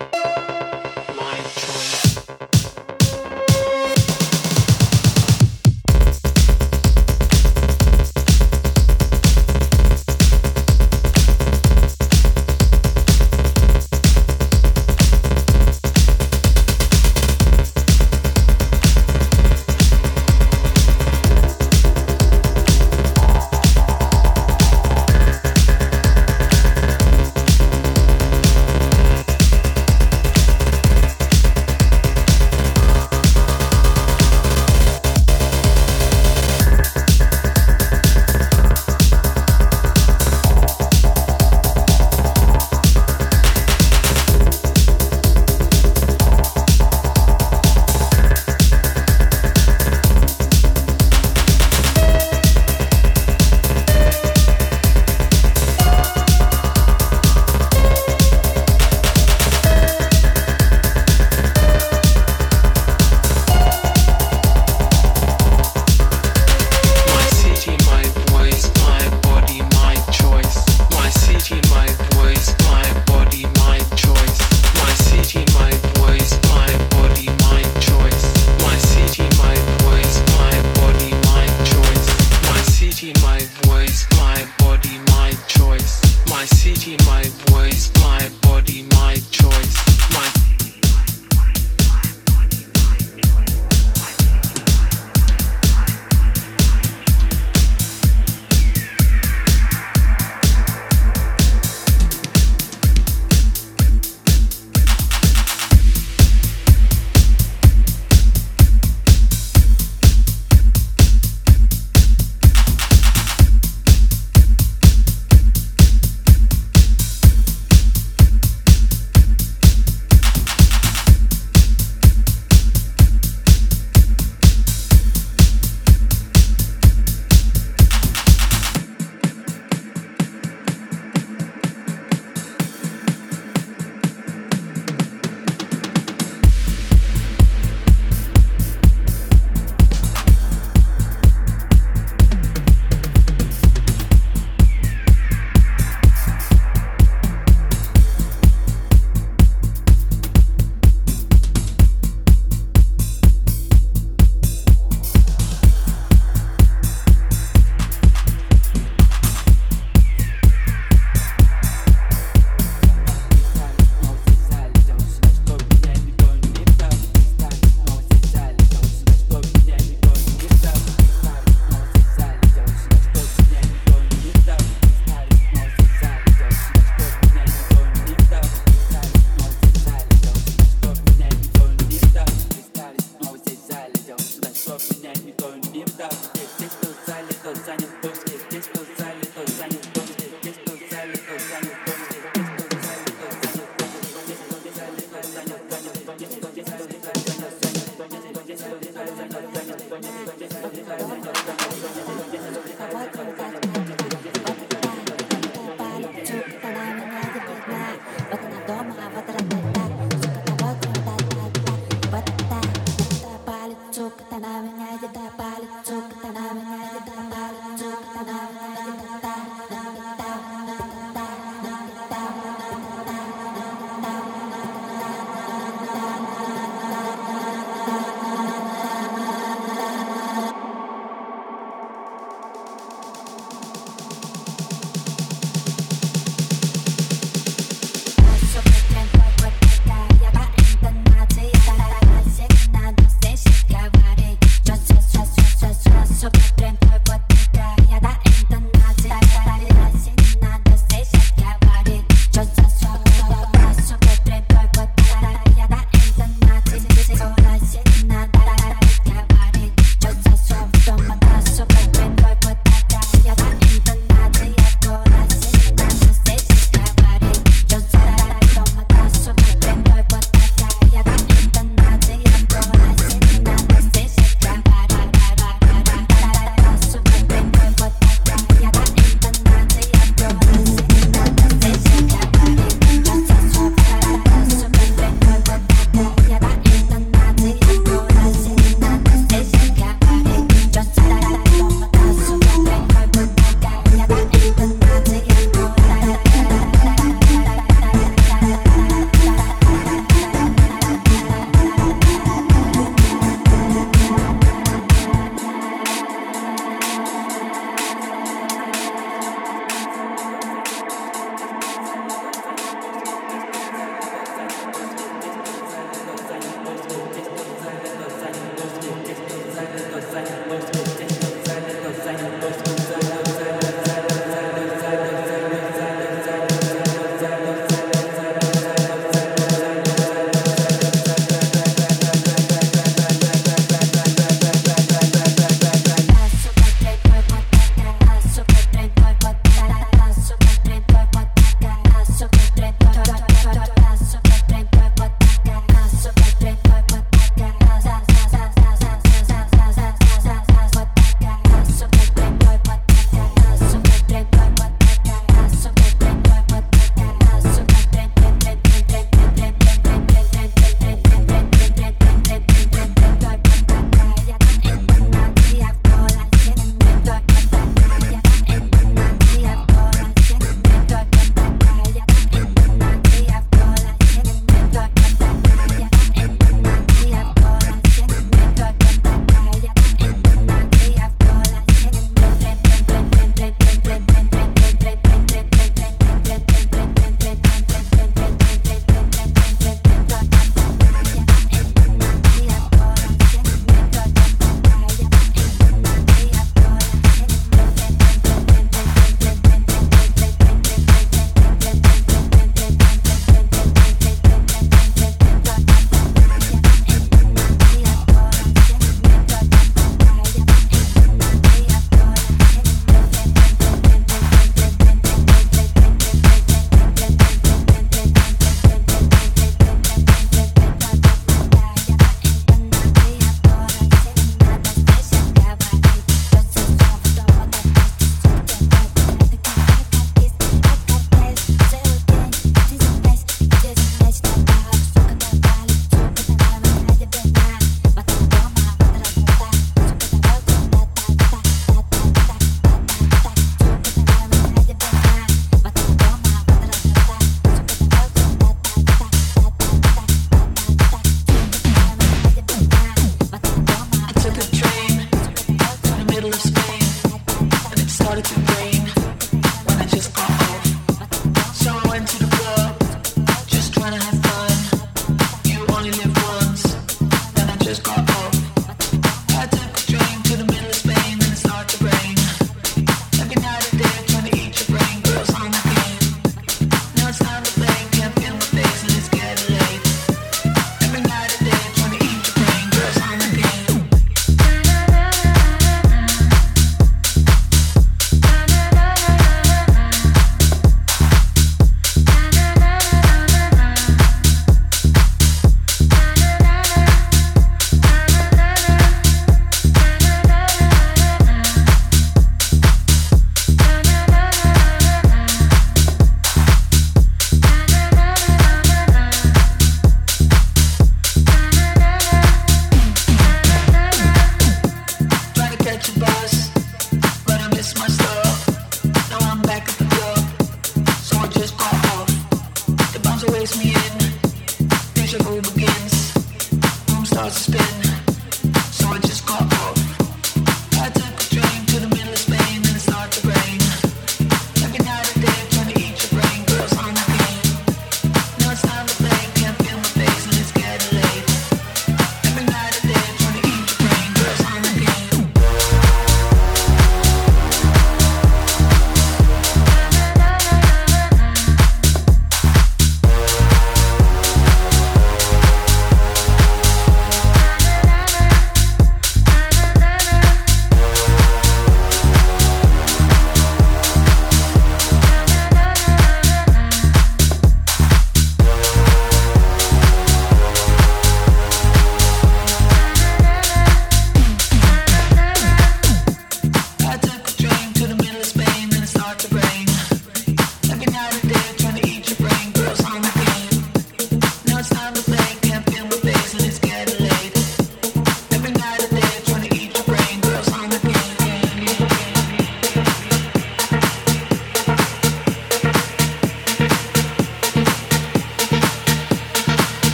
body,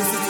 This is